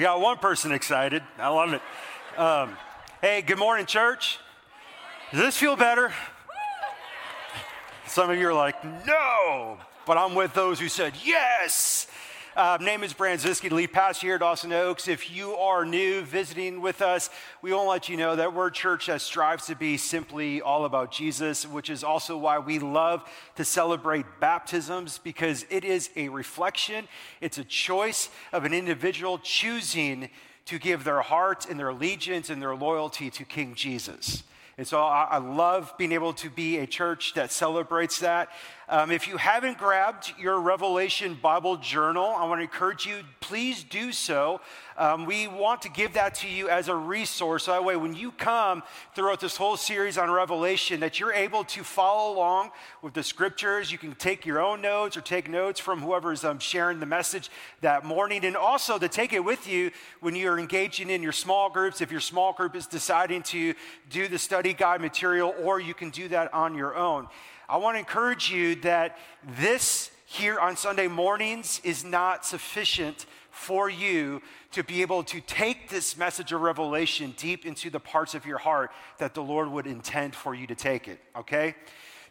We got one person excited. I love it. Um, hey, good morning, church. Does this feel better? Some of you are like, no, but I'm with those who said yes. Uh, name is Ziski, lead pastor here at Dawson Oaks. If you are new visiting with us, we want to let you know that we're a church that strives to be simply all about Jesus, which is also why we love to celebrate baptisms because it is a reflection, it's a choice of an individual choosing to give their heart and their allegiance and their loyalty to King Jesus. And so I, I love being able to be a church that celebrates that. Um, if you haven't grabbed your Revelation Bible journal, I want to encourage you, please do so. Um, we want to give that to you as a resource. So that way, when you come throughout this whole series on Revelation, that you're able to follow along with the scriptures. You can take your own notes or take notes from whoever's um, sharing the message that morning. And also to take it with you when you're engaging in your small groups. If your small group is deciding to do the study guide material, or you can do that on your own. I want to encourage you that this here on Sunday mornings is not sufficient for you to be able to take this message of revelation deep into the parts of your heart that the Lord would intend for you to take it, okay?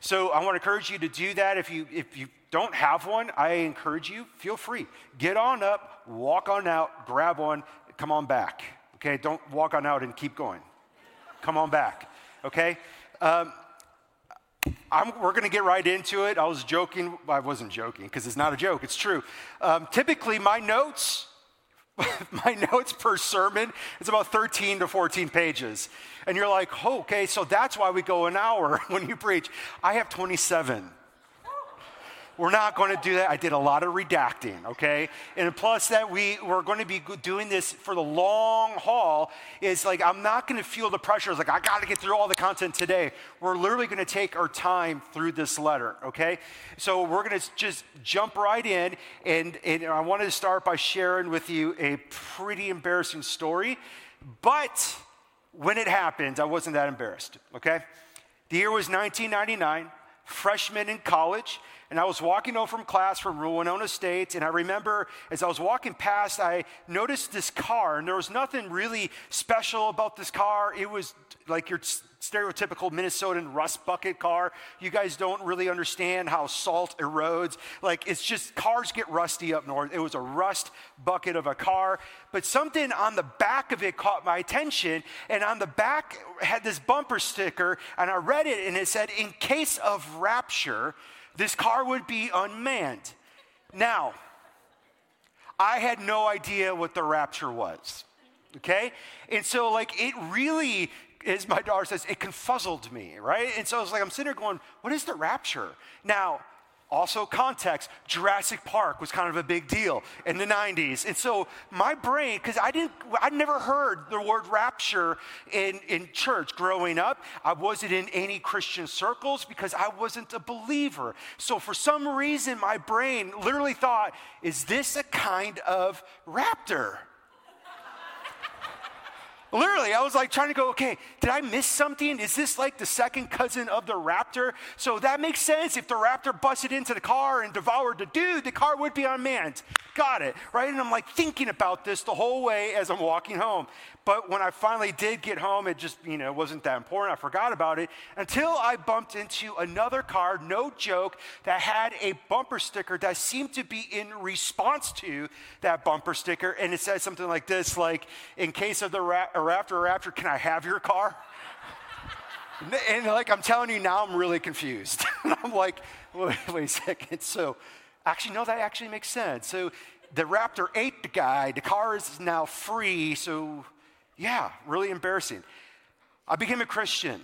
So I want to encourage you to do that. If you if you don't have one, I encourage you, feel free. Get on up, walk on out, grab one, come on back. Okay? Don't walk on out and keep going. Come on back. Okay? Um, I'm, we're going to get right into it. I was joking. I wasn't joking because it's not a joke, it's true. Um, typically, my notes, my notes per sermon is about 13 to 14 pages. And you're like, oh, okay, so that's why we go an hour when you preach. I have 27. We're not going to do that. I did a lot of redacting, okay? And plus that we we're going to be doing this for the long haul is like I'm not going to feel the pressure. It's like I got to get through all the content today. We're literally going to take our time through this letter, okay? So we're going to just jump right in and and I wanted to start by sharing with you a pretty embarrassing story, but when it happened, I wasn't that embarrassed, okay? The year was 1999, freshman in college and I was walking home from class from Winona State, and I remember as I was walking past, I noticed this car, and there was nothing really special about this car. It was like your stereotypical Minnesotan rust bucket car. You guys don't really understand how salt erodes. Like, it's just cars get rusty up north. It was a rust bucket of a car, but something on the back of it caught my attention. And on the back had this bumper sticker, and I read it, and it said, In case of rapture, this car would be unmanned. Now, I had no idea what the rapture was. Okay? And so, like, it really, as my daughter says, it confuzzled me, right? And so I was like, I'm sitting there going, what is the rapture? Now, also, context Jurassic Park was kind of a big deal in the 90s. And so, my brain, because I didn't, I'd never heard the word rapture in, in church growing up. I wasn't in any Christian circles because I wasn't a believer. So, for some reason, my brain literally thought, is this a kind of raptor? Literally, I was like trying to go, okay, did I miss something? Is this like the second cousin of the raptor? So that makes sense. If the raptor busted into the car and devoured the dude, the car would be unmanned. Got it, right? And I'm like thinking about this the whole way as I'm walking home. But when I finally did get home, it just, you know, wasn't that important. I forgot about it until I bumped into another car, no joke, that had a bumper sticker that seemed to be in response to that bumper sticker. And it said something like this, like, in case of the ra- raptor or after, can I have your car? and like I'm telling you now, I'm really confused. I'm like, wait, wait a second. So actually, no, that actually makes sense. So the Raptor ate the guy. The car is now free. So yeah, really embarrassing. I became a Christian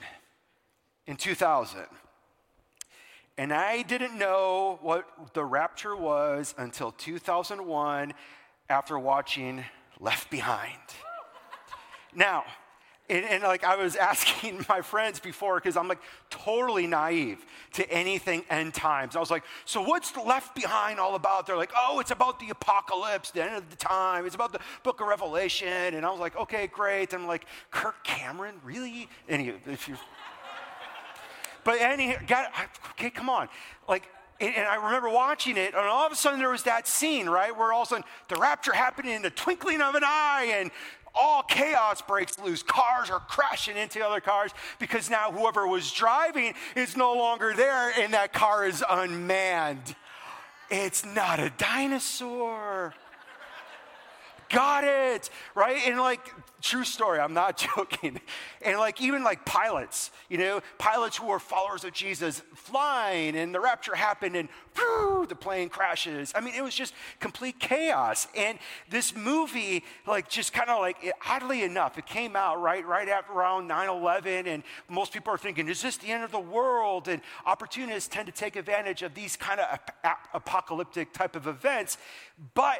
in 2000. And I didn't know what the rapture was until 2001 after watching Left Behind. now, and, and, like I was asking my friends before, because I'm like totally naive to anything end times. I was like, so what's left behind all about? They're like, oh, it's about the apocalypse, the end of the time. It's about the book of Revelation. And I was like, okay, great. And I'm like, Kirk Cameron, really? Any if you but any, got, okay, come on. Like, And, I remember watching it, and all of a sudden there was that scene, right, where all of a sudden the rapture happened in the twinkling of an eye, and all chaos breaks loose. Cars are crashing into other cars because now whoever was driving is no longer there, and that car is unmanned. It's not a dinosaur. Got it, right? And like, true story, I'm not joking. And like, even like pilots, you know, pilots who are followers of Jesus flying and the rapture happened and whew, the plane crashes. I mean, it was just complete chaos. And this movie, like, just kind of like, oddly enough, it came out right, right after around 9 11. And most people are thinking, is this the end of the world? And opportunists tend to take advantage of these kind of ap- apocalyptic type of events. But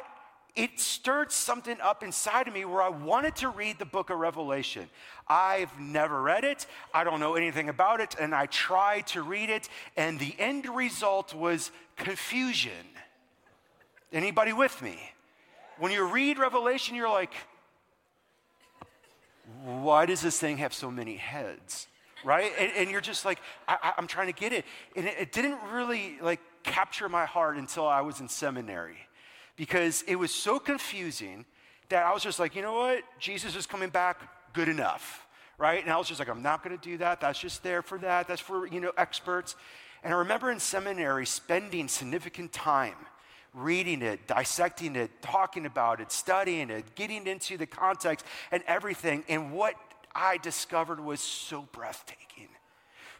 it stirred something up inside of me where I wanted to read the book of Revelation. I've never read it, I don't know anything about it, and I tried to read it, and the end result was confusion. Anybody with me? When you read Revelation, you're like, why does this thing have so many heads? Right? And, and you're just like, I, am trying to get it. And it, it didn't really like capture my heart until I was in seminary because it was so confusing that I was just like, you know what? Jesus is coming back, good enough, right? And I was just like, I'm not going to do that. That's just there for that. That's for, you know, experts. And I remember in seminary spending significant time reading it, dissecting it, talking about it, studying it, getting into the context and everything. And what I discovered was so breathtaking,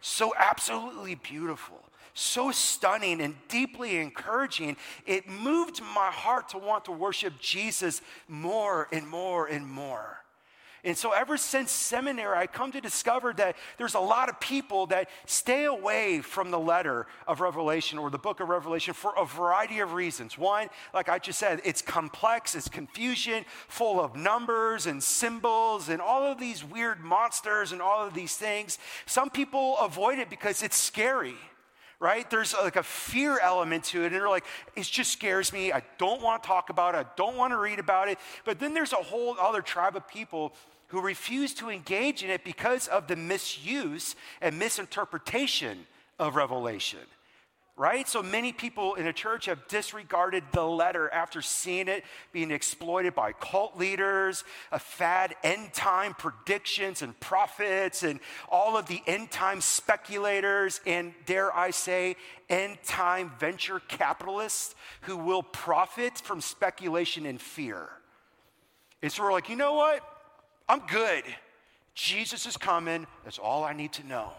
so absolutely beautiful so stunning and deeply encouraging, it moved my heart to want to worship Jesus more and more and more. And so, ever since seminary, I come to discover that there's a lot of people that stay away from the letter of Revelation or the book of Revelation for a variety of reasons. One, like I just said, it's complex, it's confusion, full of numbers and symbols and all of these weird monsters and all of these things. Some people avoid it because it's scary right? There's like a fear element to it. And they're like, it just scares me. I don't want to talk about it. I don't want to read about it. But then there's a whole other tribe of people who refuse to engage in it because of the misuse and misinterpretation of Revelation right? So many people in the church have disregarded the letter after seeing it being exploited by cult leaders, a fad end time predictions and prophets, and all of the end time speculators, and dare I say, end time venture capitalists who will profit from speculation and fear. And so we're like, you know what? I'm good. Jesus is coming. That's all I need to know.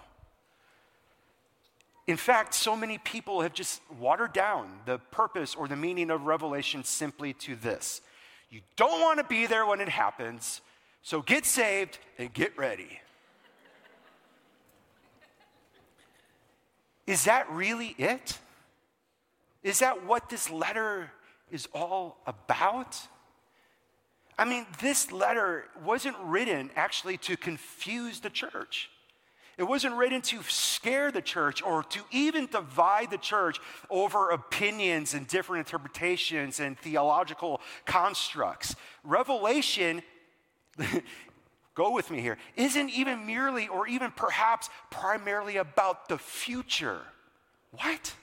In fact, so many people have just watered down the purpose or the meaning of Revelation simply to this you don't want to be there when it happens, so get saved and get ready. Is that really it? Is that what this letter is all about? I mean, this letter wasn't written actually to confuse the church. It wasn't written to scare the church or to even divide the church over opinions and different interpretations and theological constructs. Revelation, go with me here, isn't even merely or even perhaps primarily about the future. What?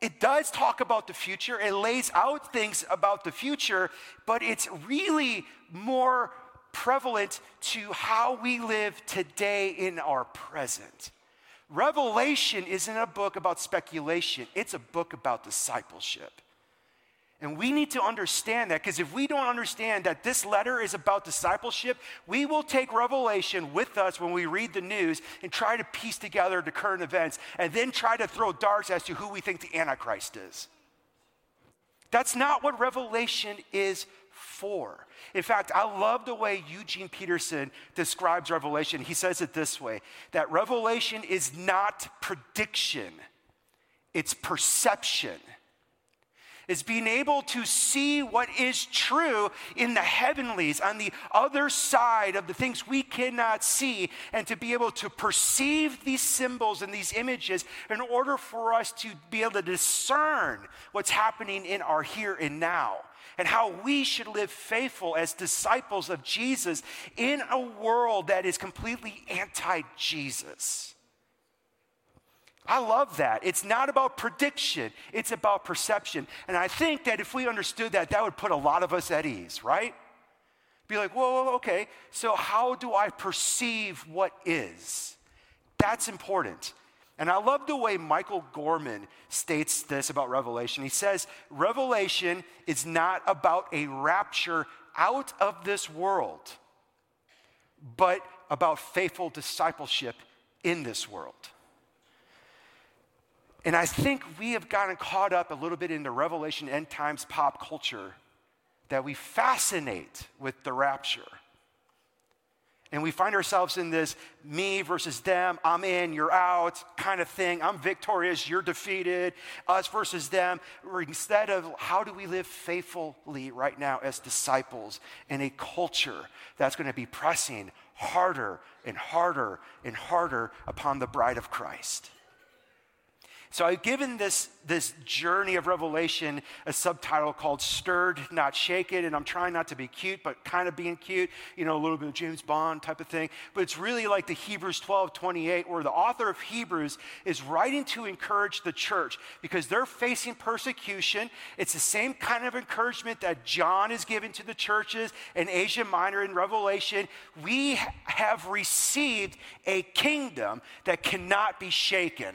It does talk about the future, it lays out things about the future, but it's really more prevalent to how we live today in our present. Revelation isn't a book about speculation, it's a book about discipleship. And we need to understand that because if we don't understand that this letter is about discipleship, we will take Revelation with us when we read the news and try to piece together the current events and then try to throw darts as to who we think the Antichrist is. That's not what Revelation is for. In fact, I love the way Eugene Peterson describes Revelation. He says it this way that Revelation is not prediction, it's perception. Is being able to see what is true in the heavenlies, on the other side of the things we cannot see, and to be able to perceive these symbols and these images in order for us to be able to discern what's happening in our here and now and how we should live faithful as disciples of Jesus in a world that is completely anti Jesus. I love that. It's not about prediction, it's about perception. And I think that if we understood that, that would put a lot of us at ease, right? Be like, whoa, whoa, okay, so how do I perceive what is? That's important. And I love the way Michael Gorman states this about Revelation. He says, Revelation is not about a rapture out of this world, but about faithful discipleship in this world. And I think we have gotten caught up a little bit in the Revelation end times pop culture that we fascinate with the rapture. And we find ourselves in this me versus them, I'm in, you're out kind of thing. I'm victorious, you're defeated, us versus them. Instead of how do we live faithfully right now as disciples in a culture that's going to be pressing harder and harder and harder upon the bride of Christ. So I've given this, this journey of revelation a subtitle called Stirred, Not Shaken. And I'm trying not to be cute, but kind of being cute, you know, a little bit of James Bond type of thing. But it's really like the Hebrews 12, 28, where the author of Hebrews is writing to encourage the church because they're facing persecution. It's the same kind of encouragement that John is giving to the churches in Asia Minor in Revelation. We have received a kingdom that cannot be shaken.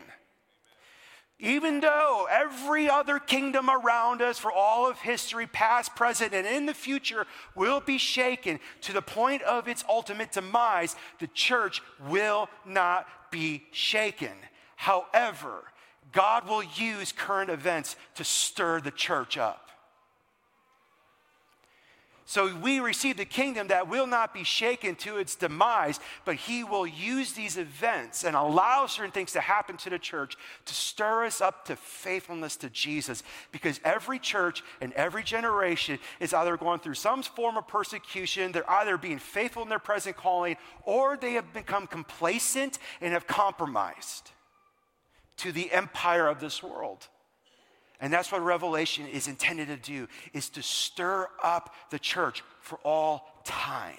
Even though every other kingdom around us for all of history, past, present, and in the future, will be shaken to the point of its ultimate demise, the church will not be shaken. However, God will use current events to stir the church up. So we receive the kingdom that will not be shaken to its demise, but he will use these events and allow certain things to happen to the church to stir us up to faithfulness to Jesus. Because every church and every generation is either going through some form of persecution, they're either being faithful in their present calling, or they have become complacent and have compromised to the empire of this world. And that's what Revelation is intended to do, is to stir up the church for all time.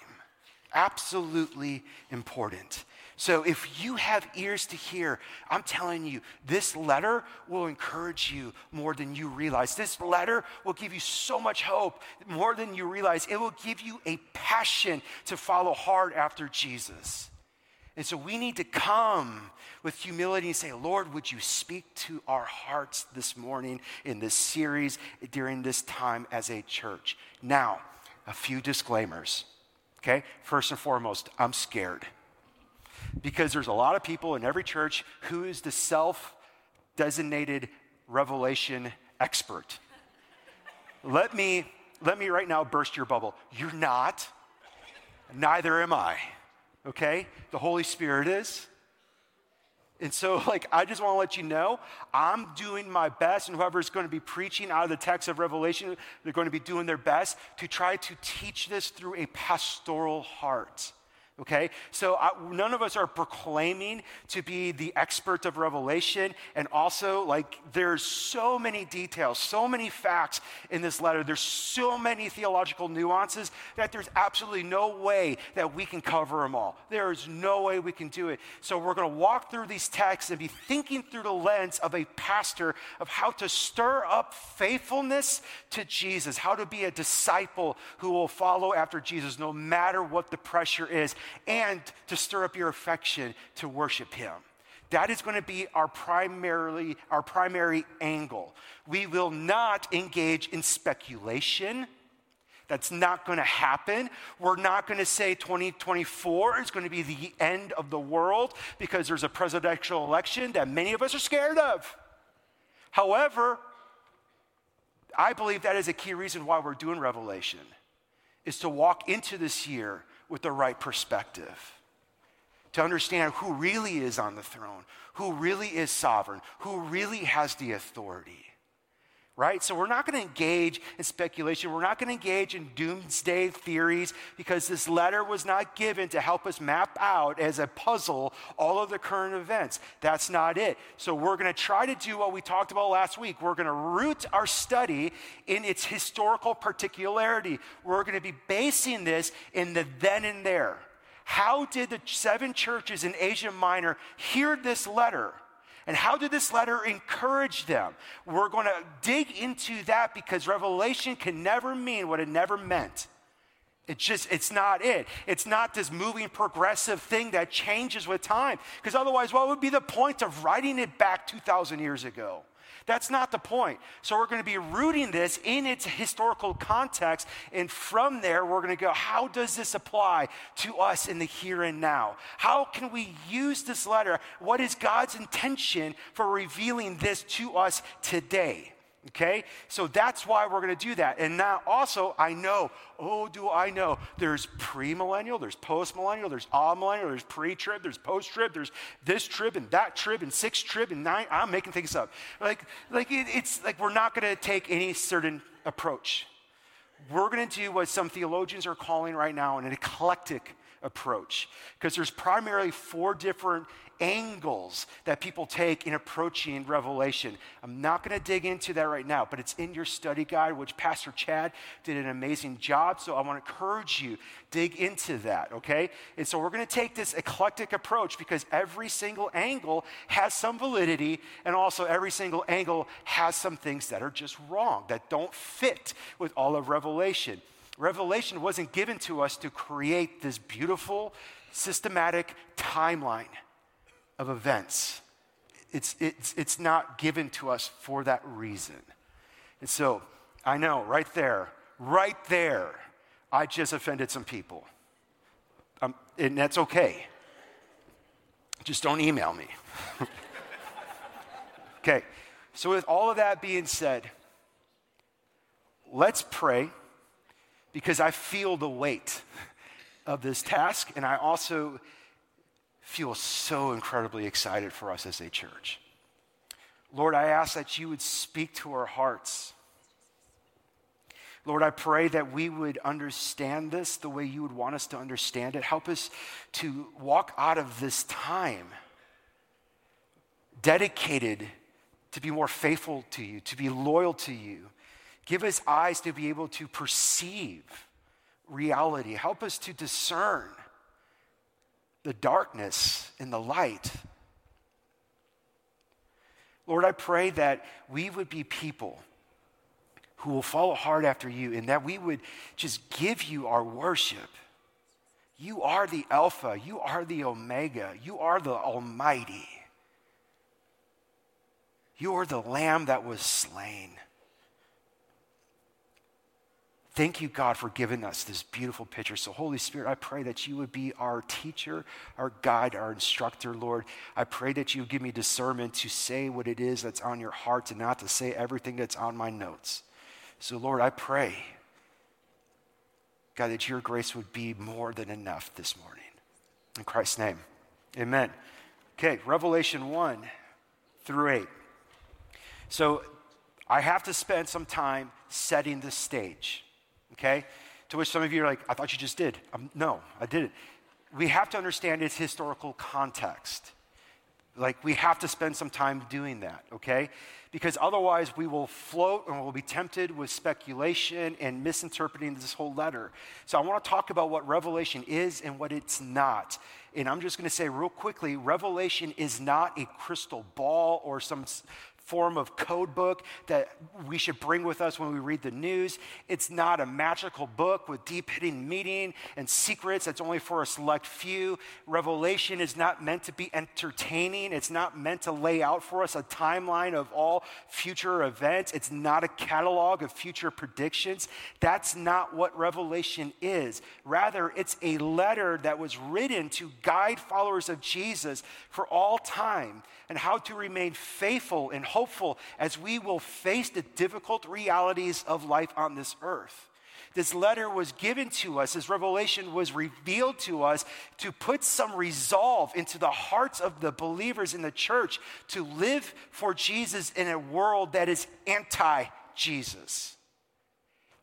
Absolutely important. So if you have ears to hear, I'm telling you, this letter will encourage you more than you realize. This letter will give you so much hope, more than you realize. It will give you a passion to follow hard after Jesus. And so we need to come with humility and say, Lord, would you speak to our hearts this morning in this series during this time as a church? Now, a few disclaimers. Okay? First and foremost, I'm scared. Because there's a lot of people in every church who is the self designated revelation expert. let me let me right now burst your bubble. You're not. Neither am I okay? The Holy Spirit is. And so, like, I just want to let you know, I'm doing my best, and whoever's going to be preaching out of the text of Revelation, they're going to be doing their best to try to teach this through a pastoral heart okay? So I, none of us are proclaiming to be the expert of Revelation. And also, like, there's so many details, so many facts in this letter. There's so many theological nuances that there's absolutely no way that we can cover them all. There is no way we can do it. So we're going to walk through these texts and be thinking through the lens of a pastor of how to stir up faithfulness to Jesus, how to be a disciple who will follow after Jesus no matter what the pressure is and to stir up your affection to worship him. That is going to be our primarily our primary angle. We will not engage in speculation. That's not going to happen. We're not going to say 2024 is going to be the end of the world because there's a presidential election that many of us are scared of. However, I believe that is a key reason why we're doing Revelation is to walk into this year with the right perspective. To understand who really is on the throne, who really is sovereign, who really has the authority right? So we're not going to engage in speculation. We're not going to engage in doomsday theories because this letter was not given to help us map out as a puzzle all of the current events. That's not it. So we're going to try to do what we talked about last week. We're going to root our study in its historical particularity. We're going to be basing this in the then and there. How did the seven churches in Asia Minor hear this letter? And how did this letter encourage them? We're going to dig into that because revelation can never mean what it never meant. It's just, it's not it. It's not this moving progressive thing that changes with time. Because otherwise, what would be the point of writing it back 2,000 years ago? That's not the point. So we're going to be rooting this in its historical context. And from there, we're going to go, how does this apply to us in the here and now? How can we use this letter? What is God's intention for revealing this to us today? Okay? So that's why we're going to do that. And now also, I know, oh, do I know, there's premillennial, there's postmillennial, there's amillennial, there's pre trib, there's post trib, there's this trib and that trib and six trib and nine. I'm making things up. Like, like it, it's like we're not going to take any certain approach. We're going to do what some theologians are calling right now an eclectic approach because there's primarily four different angles that people take in approaching Revelation. I'm not going to dig into that right now, but it's in your study guide, which Pastor Chad did an amazing job. So I want to encourage you, dig into that, okay? And so we're going to take this eclectic approach because every single angle has some validity, and also every single angle has some things that are just wrong, that don't fit with all of Revelation. Revelation wasn't given to us to create this beautiful, systematic timeline of events. It's, it's, it's not given to us for that reason. And so, I know, right there, right there, I just offended some people. Um, and that's okay. Just don't email me. okay, so with all of that being said, let's pray because I feel the weight of this task, and I also feel so incredibly excited for us as a church. Lord, I ask that you would speak to our hearts. Lord, I pray that we would understand this the way you would want us to understand it. Help us to walk out of this time dedicated to be more faithful to you, to be loyal to you. Give us eyes to be able to perceive reality. Help us to discern the darkness and the light. Lord, I pray that we would be people who will follow hard after you and that we would just give you our worship. You are the Alpha, you are the Omega, you are the Almighty. You are the Lamb that was slain. Thank you, God, for giving us this beautiful picture. So, Holy Spirit, I pray that you would be our teacher, our guide, our instructor, Lord. I pray that you give me discernment to say what it is that's on your heart and not to say everything that's on my notes. So, Lord, I pray, God, that your grace would be more than enough this morning. In Christ's name, amen. Okay, Revelation 1 through 8. So, I have to spend some time setting the stage okay? To which some of you are like, I thought you just did. Um, no, I didn't. We have to understand its historical context. Like, we have to spend some time doing that, okay? Because otherwise, we will float and we'll be tempted with speculation and misinterpreting this whole letter. So, I want to talk about what Revelation is and what it's not. And I'm just going to say real quickly Revelation is not a crystal ball or some form of code book that we should bring with us when we read the news. It's not a magical book with deep hidden meaning and secrets that's only for a select few. Revelation is not meant to be entertaining. It's not meant to lay out for us a timeline of all future events. It's not a catalog of future predictions. That's not what Revelation is. Rather, it's a letter that was written to guide followers of Jesus for all time and how to remain faithful and hopeful as we will face the difficult realities of life on this earth. This letter was given to us, this revelation was revealed to us to put some resolve into the hearts of the believers in the church to live for Jesus in a world that is anti Jesus.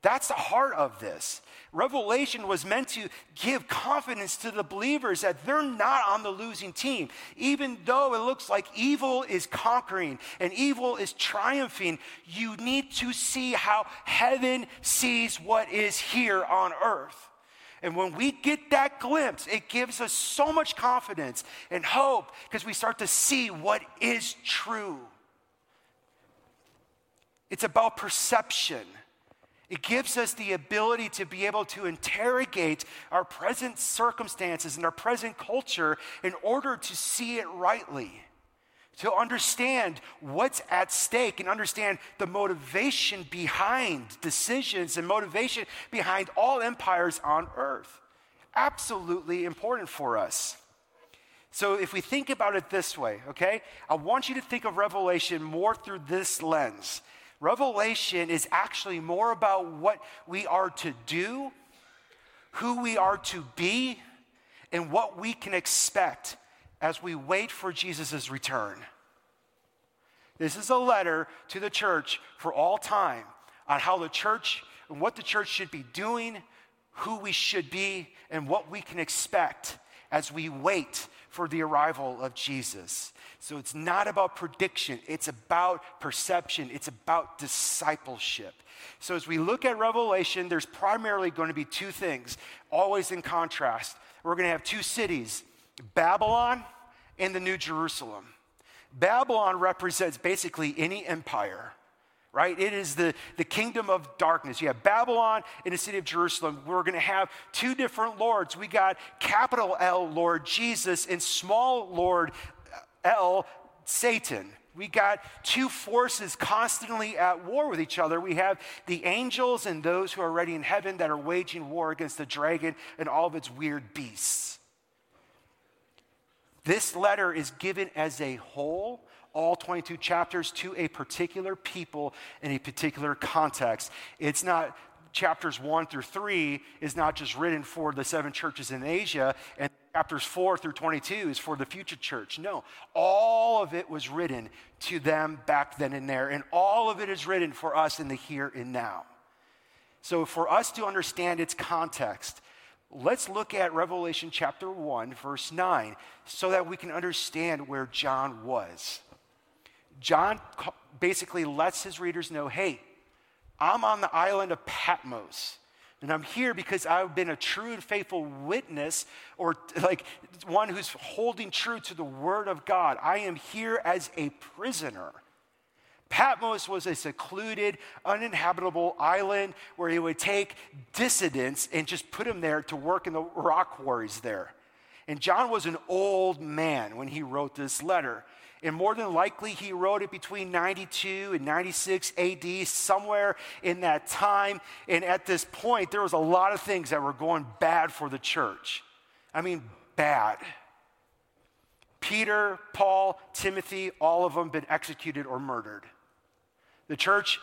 That's the heart of this. Revelation was meant to give confidence to the believers that they're not on the losing team. Even though it looks like evil is conquering and evil is triumphing, you need to see how heaven sees what is here on earth. And when we get that glimpse, it gives us so much confidence and hope because we start to see what is true. It's about perception. It gives us the ability to be able to interrogate our present circumstances and our present culture in order to see it rightly, to understand what's at stake and understand the motivation behind decisions and motivation behind all empires on earth. Absolutely important for us. So, if we think about it this way, okay, I want you to think of Revelation more through this lens. Revelation is actually more about what we are to do, who we are to be, and what we can expect as we wait for Jesus' return. This is a letter to the church for all time on how the church and what the church should be doing, who we should be, and what we can expect as we wait for the arrival of Jesus. So it's not about prediction, it's about perception, it's about discipleship. So as we look at Revelation, there's primarily going to be two things, always in contrast. We're going to have two cities Babylon and the New Jerusalem. Babylon represents basically any empire right? It is the, the kingdom of darkness. You have Babylon in the city of Jerusalem. We're going to have two different lords. We got capital L, Lord Jesus, and small Lord uh, L, Satan. We got two forces constantly at war with each other. We have the angels and those who are already in heaven that are waging war against the dragon and all of its weird beasts. This letter is given as a whole all 22 chapters to a particular people in a particular context. It's not chapters 1 through 3 is not just written for the seven churches in Asia and chapters 4 through 22 is for the future church. No, all of it was written to them back then and there and all of it is written for us in the here and now. So for us to understand its context, Let's look at Revelation chapter 1, verse 9, so that we can understand where John was. John basically lets his readers know hey, I'm on the island of Patmos. And I'm here because I've been a true and faithful witness, or like one who's holding true to the word of God. I am here as a prisoner. Patmos was a secluded, uninhabitable island where he would take dissidents and just put them there to work in the rock quarries there. And John was an old man when he wrote this letter. And more than likely, he wrote it between 92 and 96 AD, somewhere in that time. And at this point, there was a lot of things that were going bad for the church. I mean, bad. Peter, Paul, Timothy, all of them been executed or murdered. The church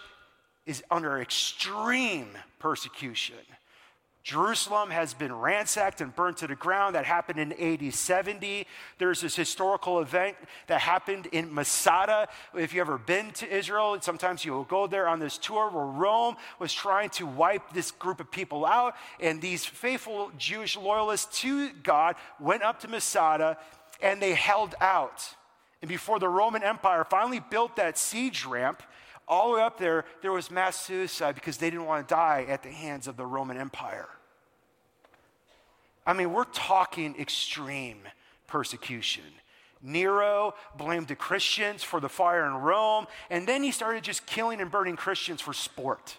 is under extreme persecution. Jerusalem has been ransacked and burned to the ground. That happened in AD 70. There's this historical event that happened in Masada. If you've ever been to Israel, sometimes you will go there on this tour where Rome was trying to wipe this group of people out. And these faithful Jewish loyalists to God went up to Masada and they held out. And before the Roman Empire finally built that siege ramp, all the way up there, there was mass suicide because they didn't want to die at the hands of the Roman Empire. I mean, we're talking extreme persecution. Nero blamed the Christians for the fire in Rome, and then he started just killing and burning Christians for sport.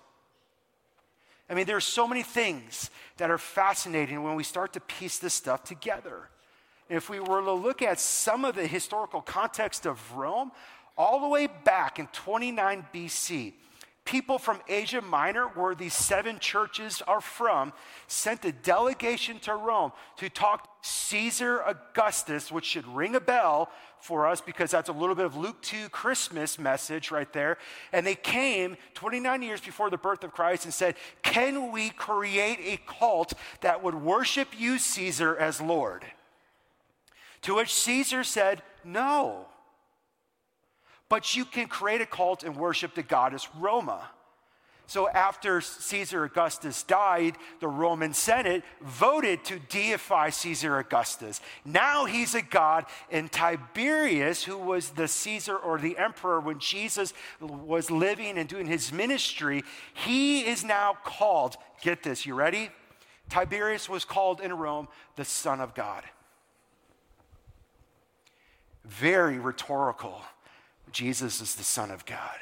I mean, there are so many things that are fascinating when we start to piece this stuff together. if we were to look at some of the historical context of Rome, all the way back in 29 BC, people from Asia Minor, where these seven churches are from, sent a delegation to Rome to talk to Caesar Augustus, which should ring a bell for us because that's a little bit of Luke 2 Christmas message right there. And they came 29 years before the birth of Christ and said, Can we create a cult that would worship you, Caesar, as Lord? To which Caesar said, No but you can create a cult and worship the goddess Roma. So after Caesar Augustus died, the Roman Senate voted to deify Caesar Augustus. Now he's a god, and Tiberius, who was the Caesar or the emperor when Jesus was living and doing his ministry, he is now called, get this, you ready? Tiberius was called in Rome the Son of God. Very rhetorical. Jesus is the Son of God.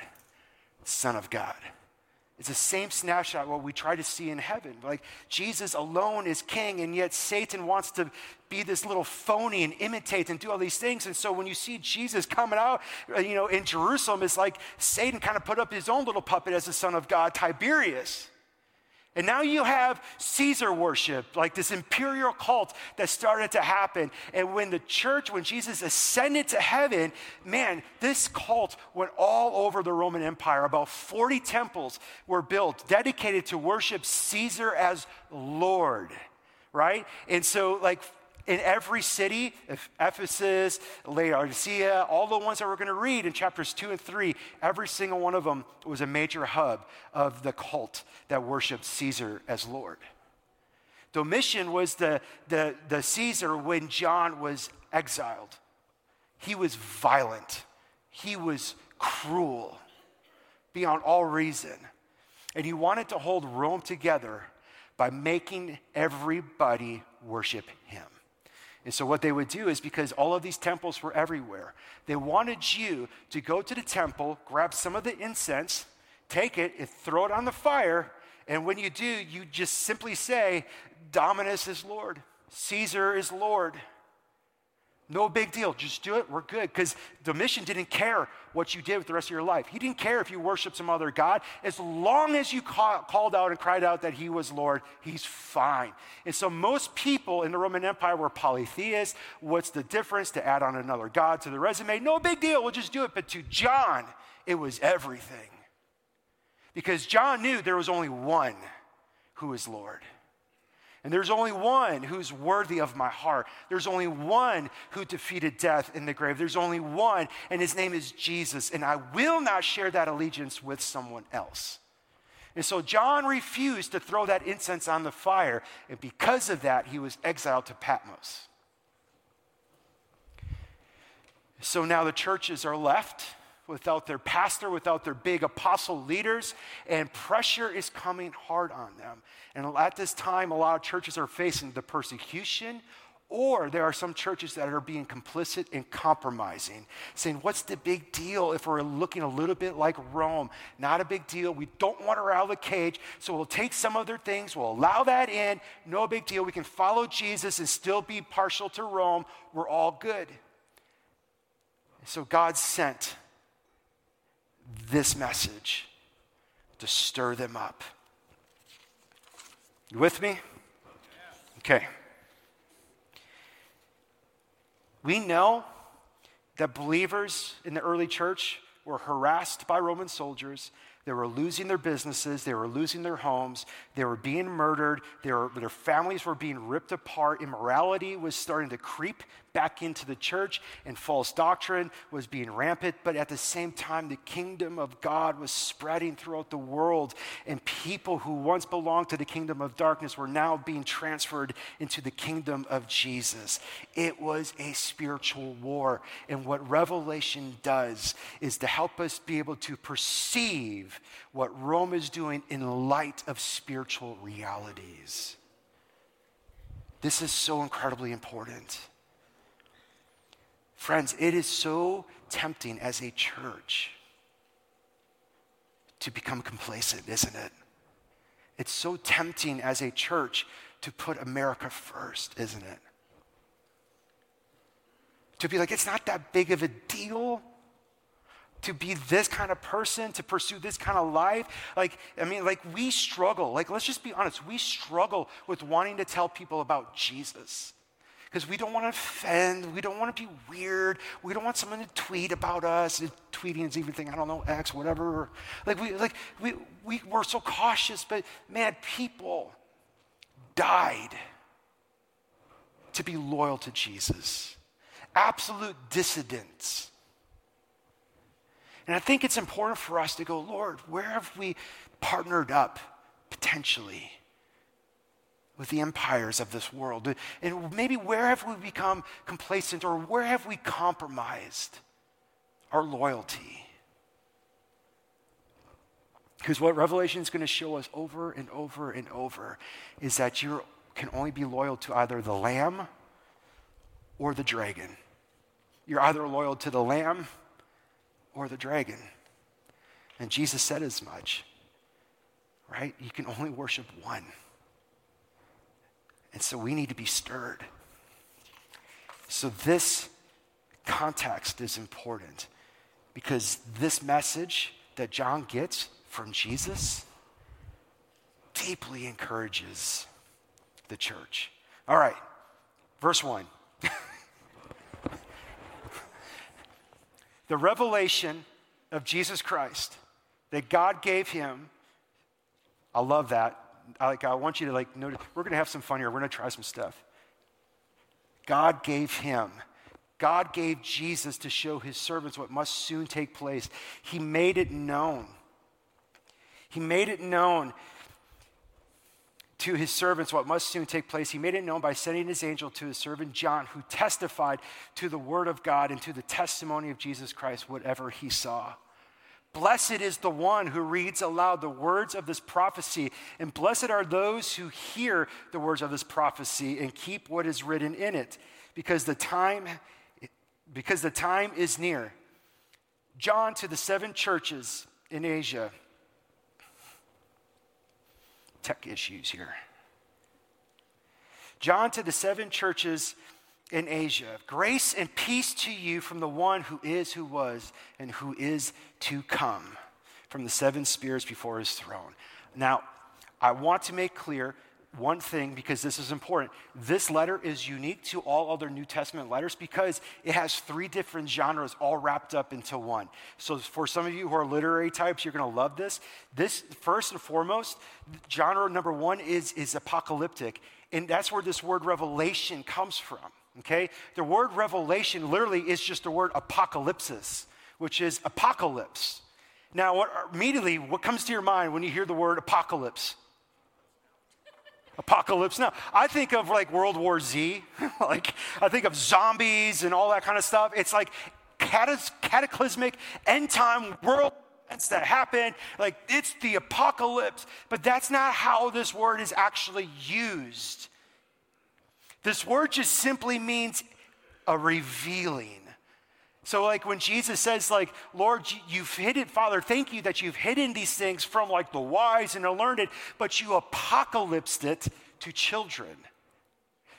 Son of God. It's the same snapshot what we try to see in heaven. Like Jesus alone is king, and yet Satan wants to be this little phony and imitate and do all these things. And so when you see Jesus coming out, uh, you know, in Jerusalem, it's like Satan kind of put up his own little puppet as the son of God, Tiberius. And now you have Caesar worship, like this imperial cult that started to happen. And when the church, when Jesus ascended to heaven, man, this cult went all over the Roman Empire. About 40 temples were built dedicated to worship Caesar as Lord, right? And so, like, in every city, Ephesus, Laodicea, all the ones that we're going to read in chapters two and three, every single one of them was a major hub of the cult that worshiped Caesar as Lord. Domitian was the, the, the Caesar when John was exiled. He was violent, he was cruel beyond all reason. And he wanted to hold Rome together by making everybody worship him. And so, what they would do is because all of these temples were everywhere, they wanted you to go to the temple, grab some of the incense, take it, and throw it on the fire. And when you do, you just simply say, Dominus is Lord, Caesar is Lord. No big deal. Just do it. We're good. Because Domitian didn't care what you did with the rest of your life. He didn't care if you worshiped some other God. As long as you call, called out and cried out that he was Lord, he's fine. And so most people in the Roman Empire were polytheists. What's the difference to add on another God to the resume? No big deal. We'll just do it. But to John, it was everything. Because John knew there was only one who is Lord. And there's only one who's worthy of my heart. There's only one who defeated death in the grave. There's only one, and his name is Jesus. And I will not share that allegiance with someone else. And so John refused to throw that incense on the fire. And because of that, he was exiled to Patmos. So now the churches are left without their pastor, without their big apostle leaders, and pressure is coming hard on them. And at this time, a lot of churches are facing the persecution, or there are some churches that are being complicit and compromising, saying, What's the big deal if we're looking a little bit like Rome? Not a big deal. We don't want her out of the cage, so we'll take some of their things, we'll allow that in. No big deal. We can follow Jesus and still be partial to Rome. We're all good. So God sent this message to stir them up. You with me? Okay. We know that believers in the early church were harassed by Roman soldiers they were losing their businesses. They were losing their homes. They were being murdered. Were, their families were being ripped apart. Immorality was starting to creep back into the church, and false doctrine was being rampant. But at the same time, the kingdom of God was spreading throughout the world, and people who once belonged to the kingdom of darkness were now being transferred into the kingdom of Jesus. It was a spiritual war. And what Revelation does is to help us be able to perceive what Rome is doing in light of spiritual realities. This is so incredibly important. Friends, it is so tempting as a church to become complacent, isn't it? It's so tempting as a church to put America first, isn't it? To be like, it's not that big of a deal to be this kind of person, to pursue this kind of life. Like, I mean, like we struggle. Like, let's just be honest. We struggle with wanting to tell people about Jesus because we don't want to offend. We don't want to be weird. We don't want someone to tweet about us. Tweeting is even thing, I don't know, X, whatever. Like, we, like we, we, we're so cautious, but man, people died to be loyal to Jesus. Absolute dissidents and I think it's important for us to go, Lord, where have we partnered up potentially with the empires of this world? And maybe where have we become complacent or where have we compromised our loyalty? Because what Revelation is going to show us over and over and over is that you're can only be loyal to either the lamb or the dragon. You're either loyal to the lamb or the dragon. And Jesus said as much, right? You can only worship one. And so we need to be stirred. So this context is important because this message that John gets from Jesus deeply encourages the church. All right, verse 1. the revelation of Jesus Christ that God gave him. I love that. I, like, I want you to like notice, we're going to have some fun here. We're going to try some stuff. God gave him. God gave Jesus to show his servants what must soon take place. He made it known. He made it known to his servants what must soon take place. He made it known by sending his angel to his servant John, who testified to the word of God and to the testimony of Jesus Christ, whatever he saw. Blessed is the one who reads aloud the words of this prophecy, and blessed are those who hear the words of this prophecy and keep what is written in it, because the time because the time is near. John to the seven churches in Asia. Tech issues here. John to the seven churches in Asia. Grace and peace to you from the one who is, who was, and who is to come, from the seven spirits before his throne. Now, I want to make clear one thing because this is important. This letter is unique to all other New Testament letters because it has three different genres all wrapped up into one. So, for some of you who are literary types, you're going to love this. This, first and foremost, genre number one is, is apocalyptic. And that's where this word revelation comes from. Okay? The word revelation literally is just the word apocalypsis, which is apocalypse. Now, what, immediately, what comes to your mind when you hear the word apocalypse? Apocalypse. Now i think of like world war z. Like i think of zombies and all that kind of stuff. It's like cataclysmic end time world events that happen. Like it's the apocalypse. But that's not how this word is actually used. This word just simply means a revealing. So, like when Jesus says, like, Lord, you've hidden, Father, thank you that you've hidden these things from like the wise and the learned, but you apocalypsed it to children.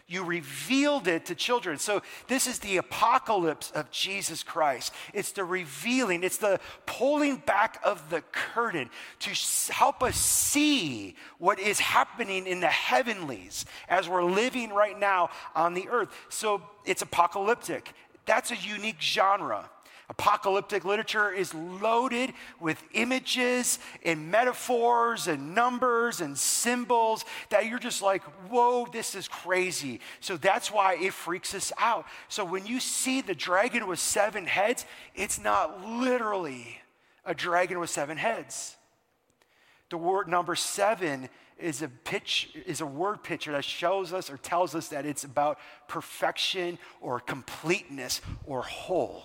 You revealed it to children. So, this is the apocalypse of Jesus Christ. It's the revealing, it's the pulling back of the curtain to help us see what is happening in the heavenlies as we're living right now on the earth. So, it's apocalyptic. That's a unique genre. Apocalyptic literature is loaded with images and metaphors and numbers and symbols that you're just like, whoa, this is crazy. So that's why it freaks us out. So when you see the dragon with seven heads, it's not literally a dragon with seven heads. The word number seven is a pitch is a word picture that shows us or tells us that it's about perfection or completeness or whole.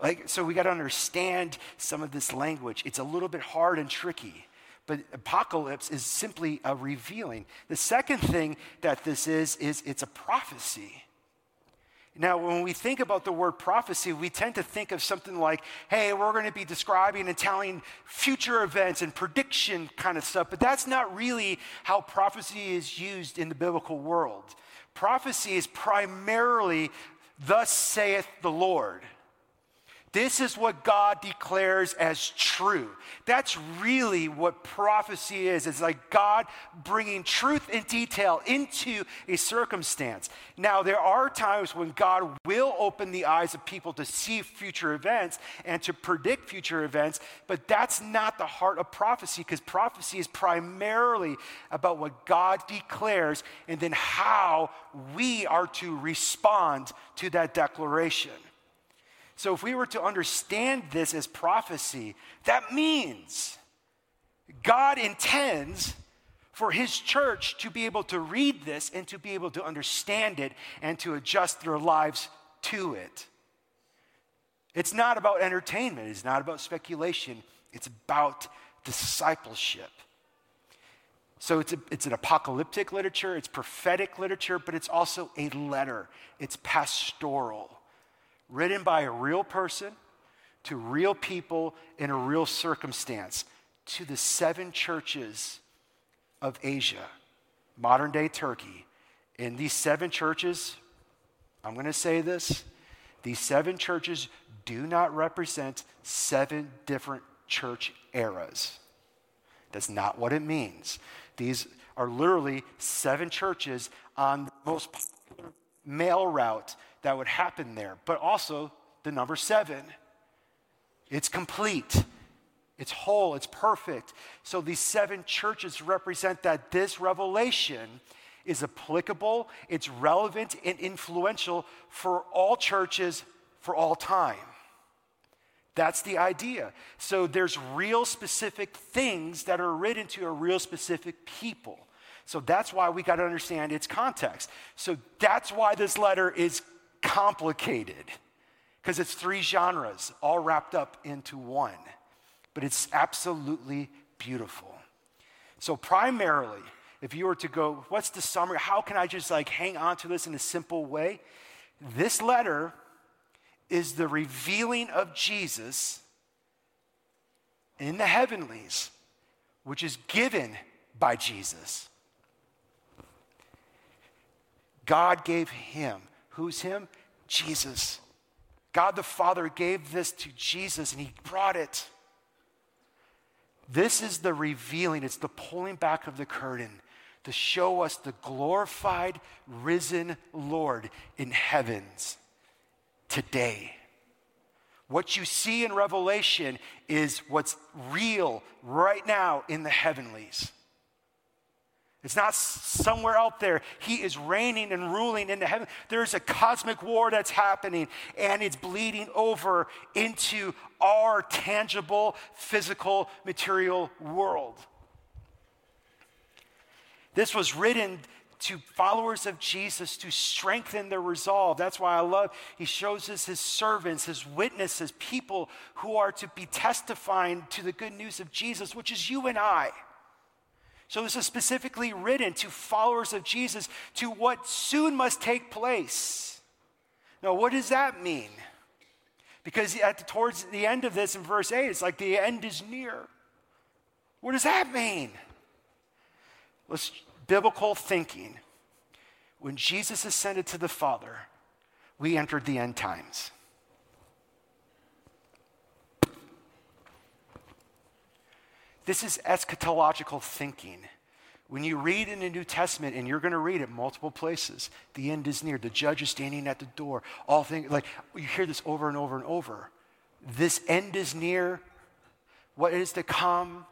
Like, so we got to understand some of this language. It's a little bit hard and tricky, but apocalypse is simply a revealing. The second thing that this is, is it's a prophecy. Now, when we think about the word prophecy, we tend to think of something like, hey, we're going to be describing and telling future events and prediction kind of stuff, but that's not really how prophecy is used in the biblical world. Prophecy is primarily, thus saith the Lord. This is what God declares as true. That's really what prophecy is. It's like God bringing truth and detail into a circumstance. Now, there are times when God will open the eyes of people to see future events and to predict future events, but that's not the heart of prophecy because prophecy is primarily about what God declares and then how we are to respond to that declaration. So, if we were to understand this as prophecy, that means God intends for his church to be able to read this and to be able to understand it and to adjust their lives to it. It's not about entertainment, it's not about speculation, it's about discipleship. So it's, a, it's an apocalyptic literature, it's prophetic literature, but it's also a letter. It's pastoral, written by a real person to real people in a real circumstance to the seven churches of Asia, modern day Turkey. In these seven churches, I'm going to say this these seven churches do not represent seven different church eras. That's not what it means. These are literally seven churches on the most popular mail route that would happen there, but also the number seven. It's complete, it's whole, it's perfect. So these seven churches represent that this revelation is applicable, it's relevant and influential for all churches for all time. That's the idea. So there's real specific things that are written to a real specific people. So that's why we got to understand its context. So that's why this letter is complicated because it's three genres all wrapped up into one. But it's absolutely beautiful. So, primarily, if you were to go, what's the summary? How can I just like hang on to this in a simple way? This letter is the revealing of Jesus in the heavenlies, which is given by Jesus. God gave him. Who's him? Jesus. God the Father gave this to Jesus and he brought it. This is the revealing, it's the pulling back of the curtain to show us the glorified, risen Lord in heavens today. What you see in Revelation is what's real right now in the heavenlies. It's not somewhere out there. He is reigning and ruling in the heaven. There's a cosmic war that's happening, and it's bleeding over into our tangible, physical, material world. This was written to followers of Jesus to strengthen their resolve. That's why I love, he shows us his servants, his witnesses, people who are to be testifying to the good news of Jesus, which is you and I. So, this is specifically written to followers of Jesus to what soon must take place. Now, what does that mean? Because at the, towards the end of this in verse 8, it's like the end is near. What does that mean? Let's, biblical thinking. When Jesus ascended to the Father, we entered the end times. This is eschatological thinking. When you read in the New Testament, and you're going to read it multiple places, the end is near. The judge is standing at the door. All things like you hear this over and over and over. This end is near. What is to come?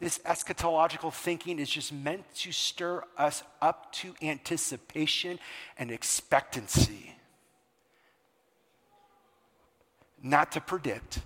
This eschatological thinking is just meant to stir us up to anticipation and expectancy, not to predict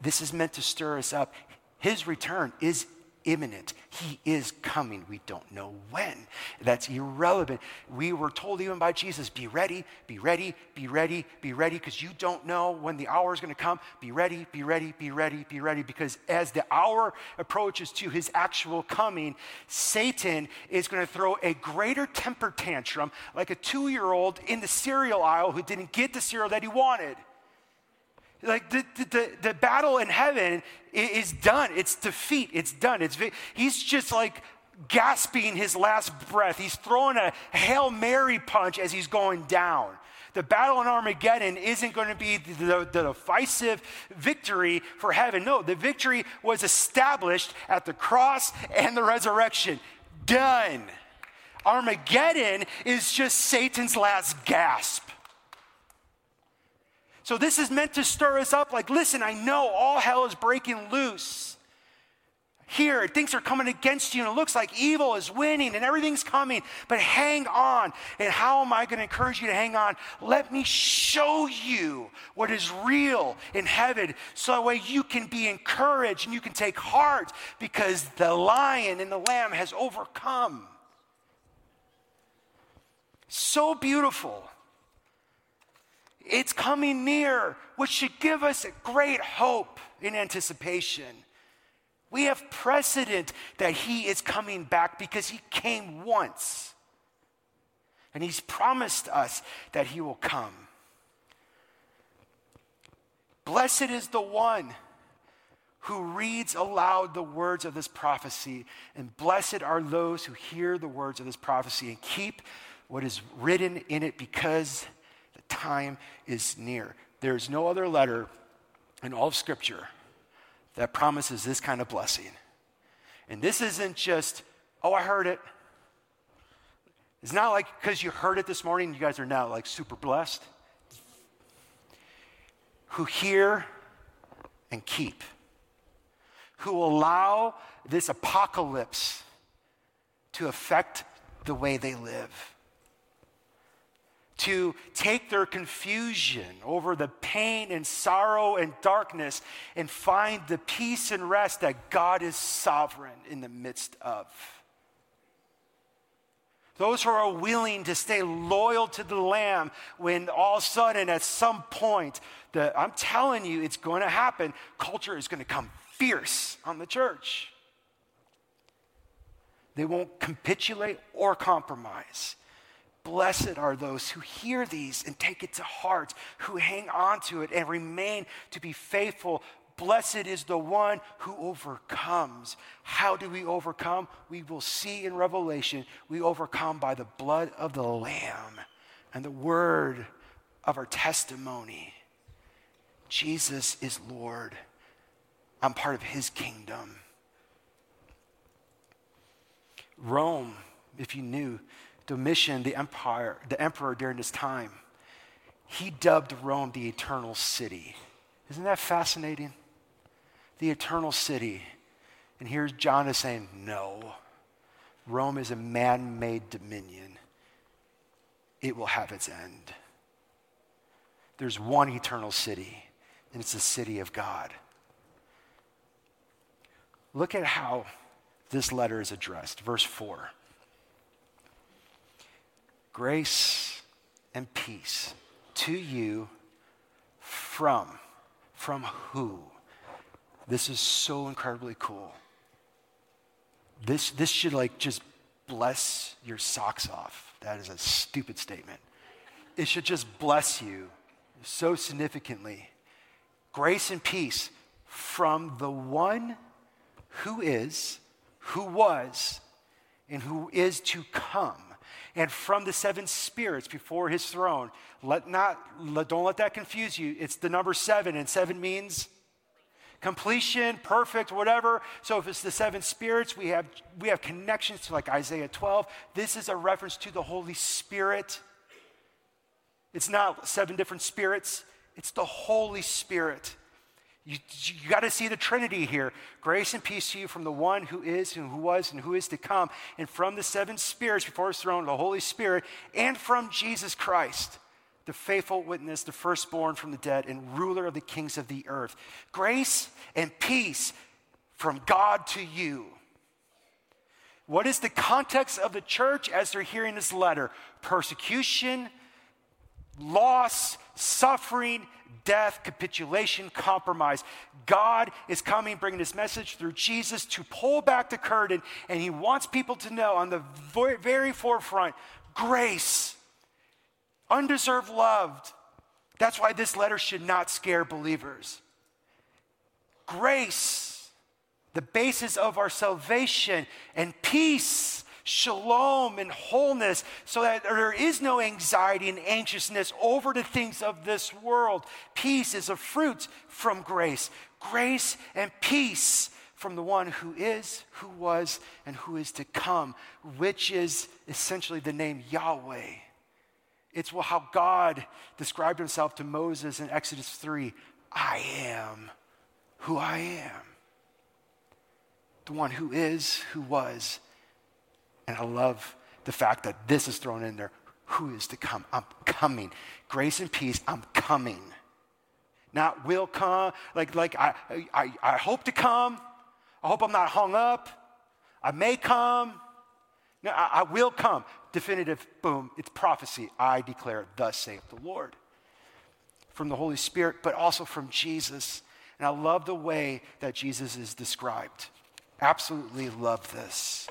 this is meant to stir us up. His return is imminent. He is coming. We don't know when. That's irrelevant. We were told even by Jesus be ready, be ready, be ready, be ready, because you don't know when the hour is going to come. Be ready, be ready, be ready, be ready, because as the hour approaches to his actual coming, Satan is going to throw a greater temper tantrum like a two year old in the cereal aisle who didn't get the cereal that he wanted. Like the, the, the battle in heaven is done. It's defeat. It's done. It's, he's just like gasping his last breath. He's throwing a Hail Mary punch as he's going down. The battle in Armageddon isn't going to be the, the, decisive victory for heaven. No, the victory was established at the cross and the resurrection. Done. Armageddon is just Satan's last gasp. So this is meant to stir us up like, listen, I know all hell is breaking loose. Here, things are coming against you, and it looks like evil is winning and everything's coming, but hang on. And how am I going to encourage you to hang on? Let me show you what is real in heaven so that way you can be encouraged and you can take heart because the lion and the lamb has overcome. So beautiful. It's coming near, which should give us great hope in anticipation. We have precedent that he is coming back because he came once. And he's promised us that he will come. Blessed is the one who reads aloud the words of this prophecy, and blessed are those who hear the words of this prophecy and keep what is written in it because time is near. There is no other letter in all of Scripture that promises this kind of blessing. And this isn't just, oh, I heard it. It's not like because you heard it this morning, you guys are now like super blessed. Who hear and keep, who allow this apocalypse to affect the way they live to take their confusion over the pain and sorrow and darkness and find the peace and rest that God is sovereign in the midst of. Those who are willing to stay loyal to the Lamb when all of a sudden, at some point, the, I'm telling you, it's going to happen. Culture is going to come fierce on the church. They won't capitulate or compromise. Blessed are those who hear these and take it to heart, who hang on to it and remain to be faithful. Blessed is the one who overcomes. How do we overcome? We will see in Revelation, we overcome by the blood of the Lamb and the word of our testimony. Jesus is Lord. I'm part of his kingdom. Rome, if you knew, Domitian, the empire, the emperor during this time, he dubbed Rome the eternal city. Isn't that fascinating? The eternal city. And here's John is saying, no. Rome is a man made dominion. It will have its end. There's one eternal city, and it's the city of God. Look at how this letter is addressed. Verse 4 Grace and peace to you from, from who? This is so incredibly cool. This, this should like just bless your socks off. That is a stupid statement. It should just bless you so significantly. Grace and peace from the one who is, who was, and who is to come and from the seven spirits before his throne. Let not, let, don't let that confuse you. It's the number seven, and seven means completion, perfect, whatever. So if it's the seven spirits, we have, we have connections to like Isaiah 12. This is a reference to the Holy Spirit. It's not seven different spirits, it's the Holy Spirit. You, you got to see the Trinity here. Grace and peace to you from the one who is and who was and who is to come, and from the seven spirits before his throne, the Holy Spirit, and from Jesus Christ, the faithful witness, the firstborn from the dead, and ruler of the kings of the earth. Grace and peace from God to you. What is the context of the church as they're hearing this letter? Persecution, loss, suffering, death, capitulation, compromise. God is coming, bringing this message through Jesus to pull back the curtain, and He wants people to know on the very forefront grace, undeserved love. That's why this letter should not scare believers. Grace, the basis of our salvation, and peace shalom and wholeness so that there is no anxiety and anxiousness over the things of this world. Peace is a fruit from grace. Grace and peace from the one who is, who was, and who is to come, which is essentially the name Yahweh. It's how God described himself to Moses in Exodus 3 I am who I am. The one who is, who was, and I love the fact that this is thrown in there. Who is to come? I'm coming. Grace and peace, I'm coming. Not will come, like, like I, I, I hope to come. I hope I'm not hung up. I may come. No, I, I will come. Definitive, boom, it's prophecy. I declare, thus saith the Lord. From the Holy Spirit, but also from Jesus. And I love the way that Jesus is described. absolutely love this.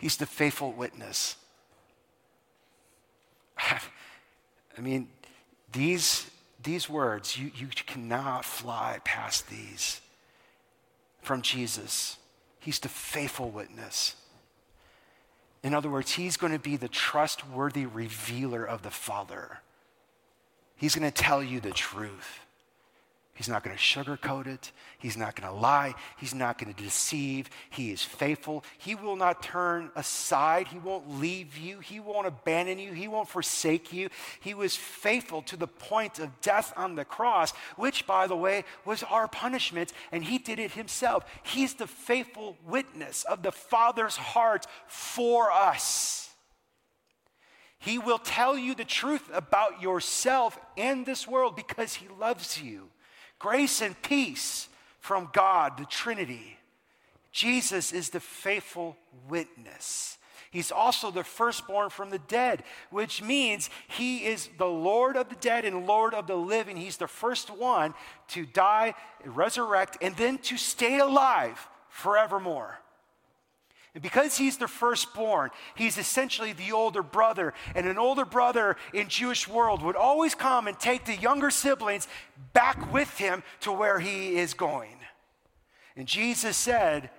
He's the faithful witness. I mean, these, these words, you, you cannot fly past these from Jesus. He's the faithful witness. In other words, he's going to be the trustworthy revealer of the Father. He's going to tell you the truth. He's not going to sugarcoat it. He's not going to lie. He's not going to deceive. He is faithful. He will not turn aside. He won't leave you. He won't abandon you. He won't forsake you. He was faithful to the point of death on the cross, which, by the way, was our punishment, and he did it himself. He's the faithful witness of the Father's heart for us. He will tell you the truth about yourself and this world because he loves you. Grace and peace from God, the Trinity. Jesus is the faithful witness. He's also the firstborn from the dead, which means he is the Lord of the dead and Lord of the living. He's the first one to die, resurrect, and then to stay alive forevermore. And because he's the firstborn, he's essentially the older brother. And an older brother in Jewish world would always come and take the younger siblings back with him to where he is going. And Jesus said,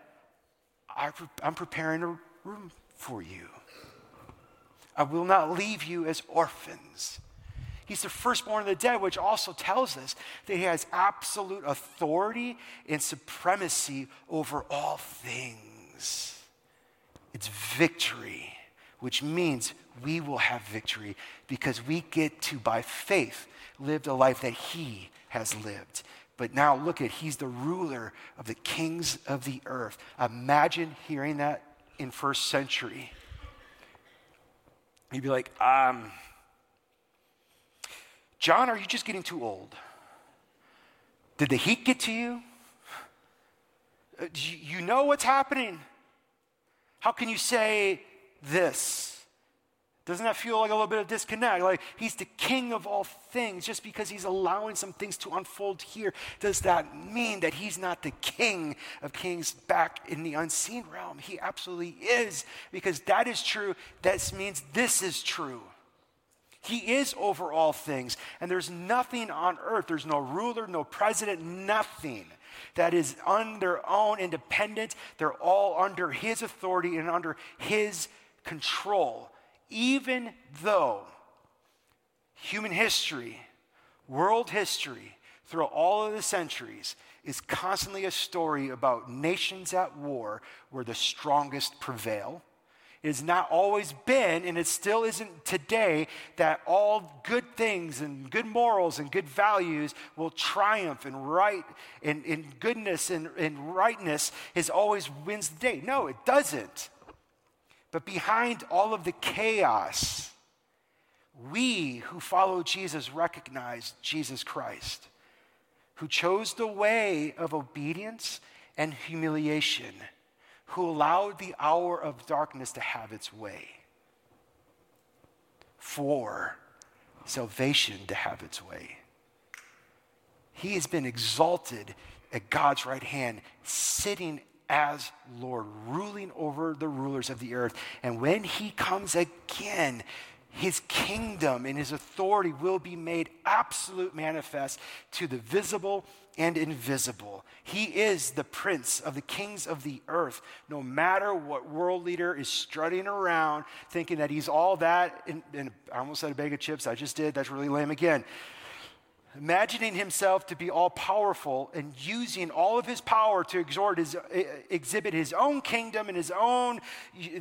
I'm preparing a room for you. I will not leave you as orphans. He's the firstborn of the dead, which also tells us that he has absolute authority and supremacy over all things. It's victory, which means we will have victory because we get to, by faith, live the life that He has lived. But now look at, He's the ruler of the kings of the earth. Imagine hearing that in first century. You'd be like, um, John, are you just getting too old? Did the heat get to you? Uh, you know what's happening? How can you say this? Doesn't that feel like a little bit of disconnect? Like he's the king of all things. Just because he's allowing some things to unfold here, does that mean that he's not the king of kings back in the unseen realm? He absolutely is. Because that is true, that means this is true. He is over all things. And there's nothing on earth, there's no ruler, no president, nothing that is on their own independent. They're all under his authority and under his control. Even though human history, world history, through all of the centuries, is constantly a story about nations at war where the strongest prevail has not always been, and it still isn't today, that all good things and good morals and good values will triumph and right and, and goodness and, and rightness is always wins the day. No, it doesn't. But behind all of the chaos, we who follow Jesus recognize Jesus Christ, who chose the way of obedience and humiliation who allowed the hour of darkness to have its way, for salvation to have its way. He has been exalted at God's right hand, sitting as Lord, ruling over the rulers of the earth. And when he comes again, his kingdom and his authority will be made absolute manifest to the visible and invisible. He is the prince of the kings of the earth. No matter what world leader is strutting around thinking that he's all that, and, I almost said a bag of chips, I just did, that's really lame again. Imagining himself to be all powerful and using all of his power to exhort his, exhibit his own kingdom and his own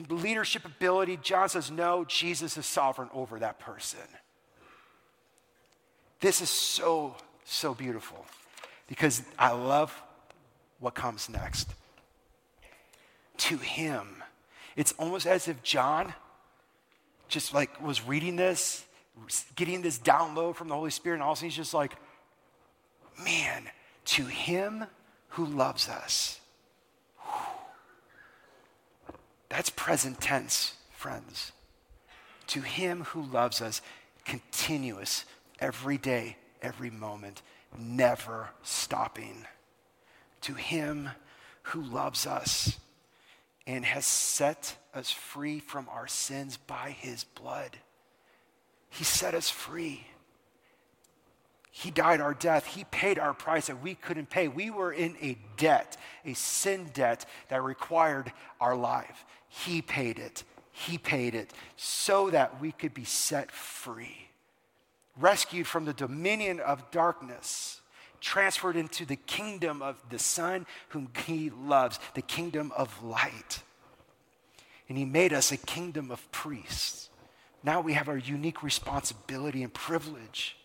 leadership ability, John says, No, Jesus is sovereign over that person. This is so, so beautiful because I love what comes next. To him, it's almost as if John just like was reading this, getting this download from the Holy Spirit, and all of a sudden he's just like, man, to him who loves us. That's present tense, friends. To him who loves us, continuous, every day every moment, never stopping. To him who loves us and has set us free from our sins by his blood. He set us free. He died our death. He paid our price that we couldn't pay. We were in a debt, a sin debt that required our life. He paid it. He paid it so that we could be set free, rescued from the dominion of darkness, transferred into the kingdom of the Son whom He loves, the kingdom of light. And He made us a kingdom of priests. Now we have our unique responsibility and privilege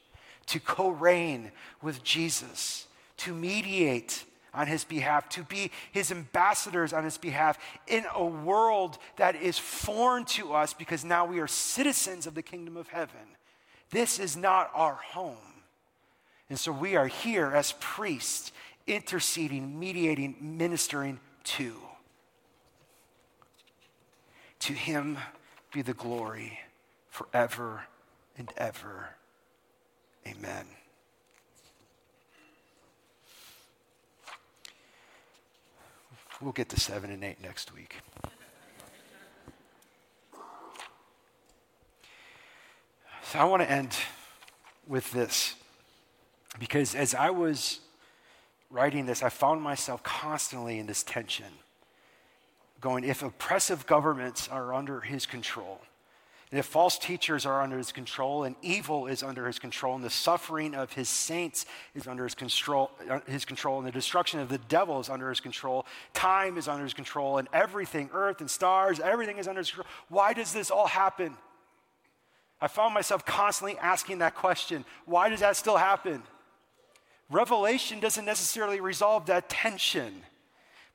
to co reign with Jesus, to mediate on his behalf, to be his ambassadors on his behalf in a world that is foreign to us because now we are citizens of the kingdom of heaven. This is not our home. And so we are here as priests, interceding, mediating, ministering to. To him be the glory forever and ever. Amen. We'll get to seven and eight next week. I want to end with this because as I was writing this, I found myself constantly in this tension going, if oppressive governments are under his control, and if false teachers are under his control and evil is under his control and the suffering of his saints is under his control, uh, his control and the destruction of the devil is under his control, time is under his control and everything, earth and stars, everything is under his control. Why does this all happen? I found myself constantly asking that question. Why does that still happen? Revelation doesn't necessarily resolve that tension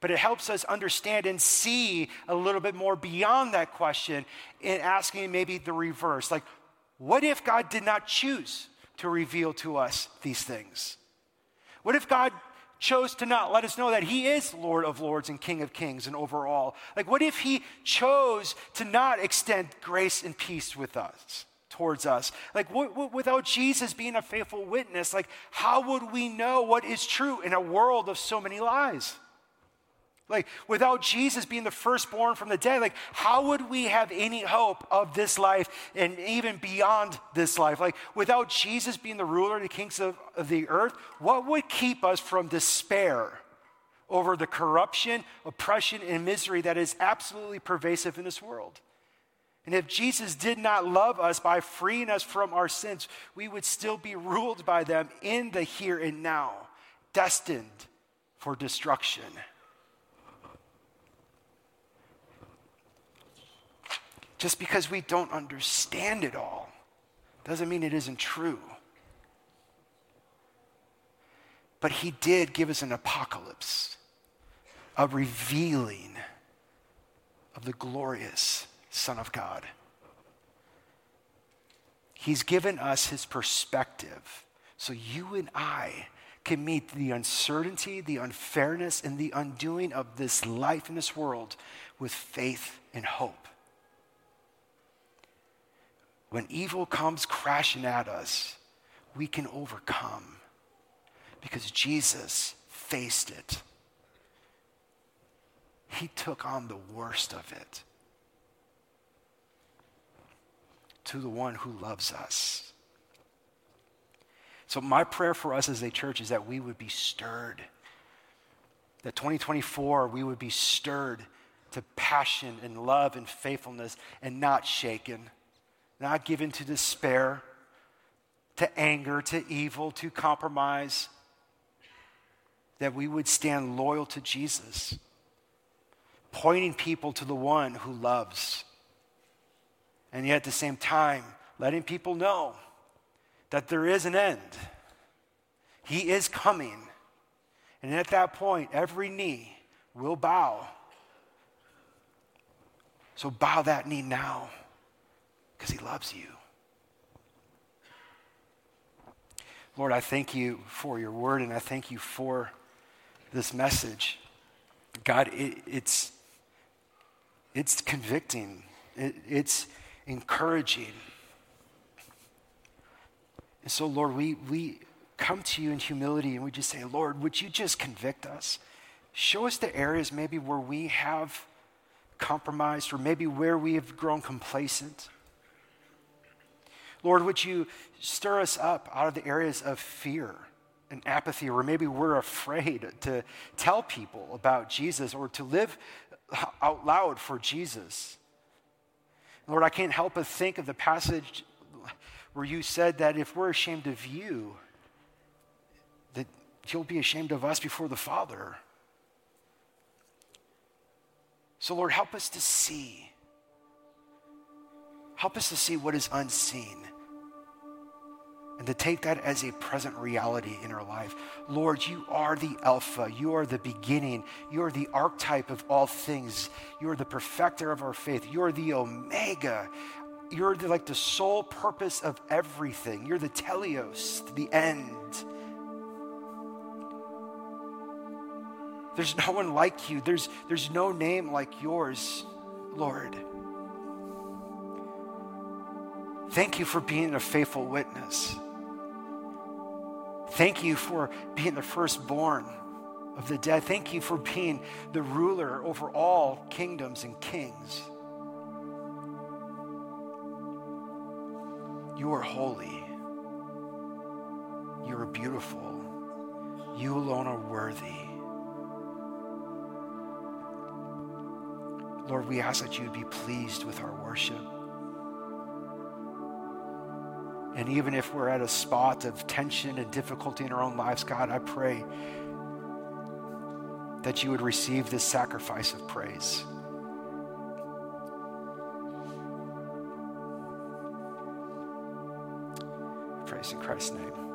but it helps us understand and see a little bit more beyond that question in asking maybe the reverse. Like, what if God did not choose to reveal to us these things? What if God chose to not let us know that He is Lord of Lords and King of Kings and overall? Like, what if He chose to not extend grace and peace with us? Towards us. Like, w- w- without Jesus being a faithful witness, like, how would we know what is true in a world of so many lies? Like, without Jesus being the firstborn from the dead, like, how would we have any hope of this life and even beyond this life? Like, without Jesus being the ruler and the kings of, of the earth, what would keep us from despair over the corruption, oppression, and misery that is absolutely pervasive in this world? And if Jesus did not love us by freeing us from our sins, we would still be ruled by them in the here and now, destined for destruction. Just because we don't understand it all doesn't mean it isn't true. But he did give us an apocalypse, a revealing of the glorious Son of God. He's given us his perspective so you and I can meet the uncertainty, the unfairness, and the undoing of this life in this world with faith and hope. When evil comes crashing at us, we can overcome because Jesus faced it. He took on the worst of it to the one who loves us. So, my prayer for us as a church is that we would be stirred. That 2024, we would be stirred to passion and love and faithfulness and not shaken not given to despair, to anger, to evil, to compromise, that we would stand loyal to Jesus, pointing people to the one who loves. And yet at the same time, letting people know that there is an end. He is coming. And at that point, every knee will bow. So bow that knee now because he loves you. Lord, I thank you for your word and I thank you for this message. God, it, it's, it's convicting, it, it's encouraging. And so, Lord, we, we come to you in humility and we just say, Lord, would you just convict us? Show us the areas maybe where we have compromised or maybe where we have grown complacent. Lord, would you stir us up out of the areas of fear and apathy, or maybe we're afraid to tell people about Jesus or to live out loud for Jesus? Lord, I can't help but think of the passage where you said that if we're ashamed of you, that you'll be ashamed of us before the Father. So, Lord, help us to see. Help us to see what is unseen and to take that as a present reality in our life. Lord, you are the Alpha, you are the beginning, you are the archetype of all things, you are the perfecter of our faith, you are the Omega. You're the, like the sole purpose of everything. You're the teleos, the end. There's no one like you. There's, there's no name like yours, Lord. Thank you for being a faithful witness. Thank you for being the firstborn of the dead. Thank you for being the ruler over all kingdoms and kings. You are holy. You are beautiful. You alone are worthy. Lord, we ask that you be pleased with our worship. And even if we're at a spot of tension and difficulty in our own lives, God, I pray that you would receive this sacrifice of praise. Praise in Christ's name.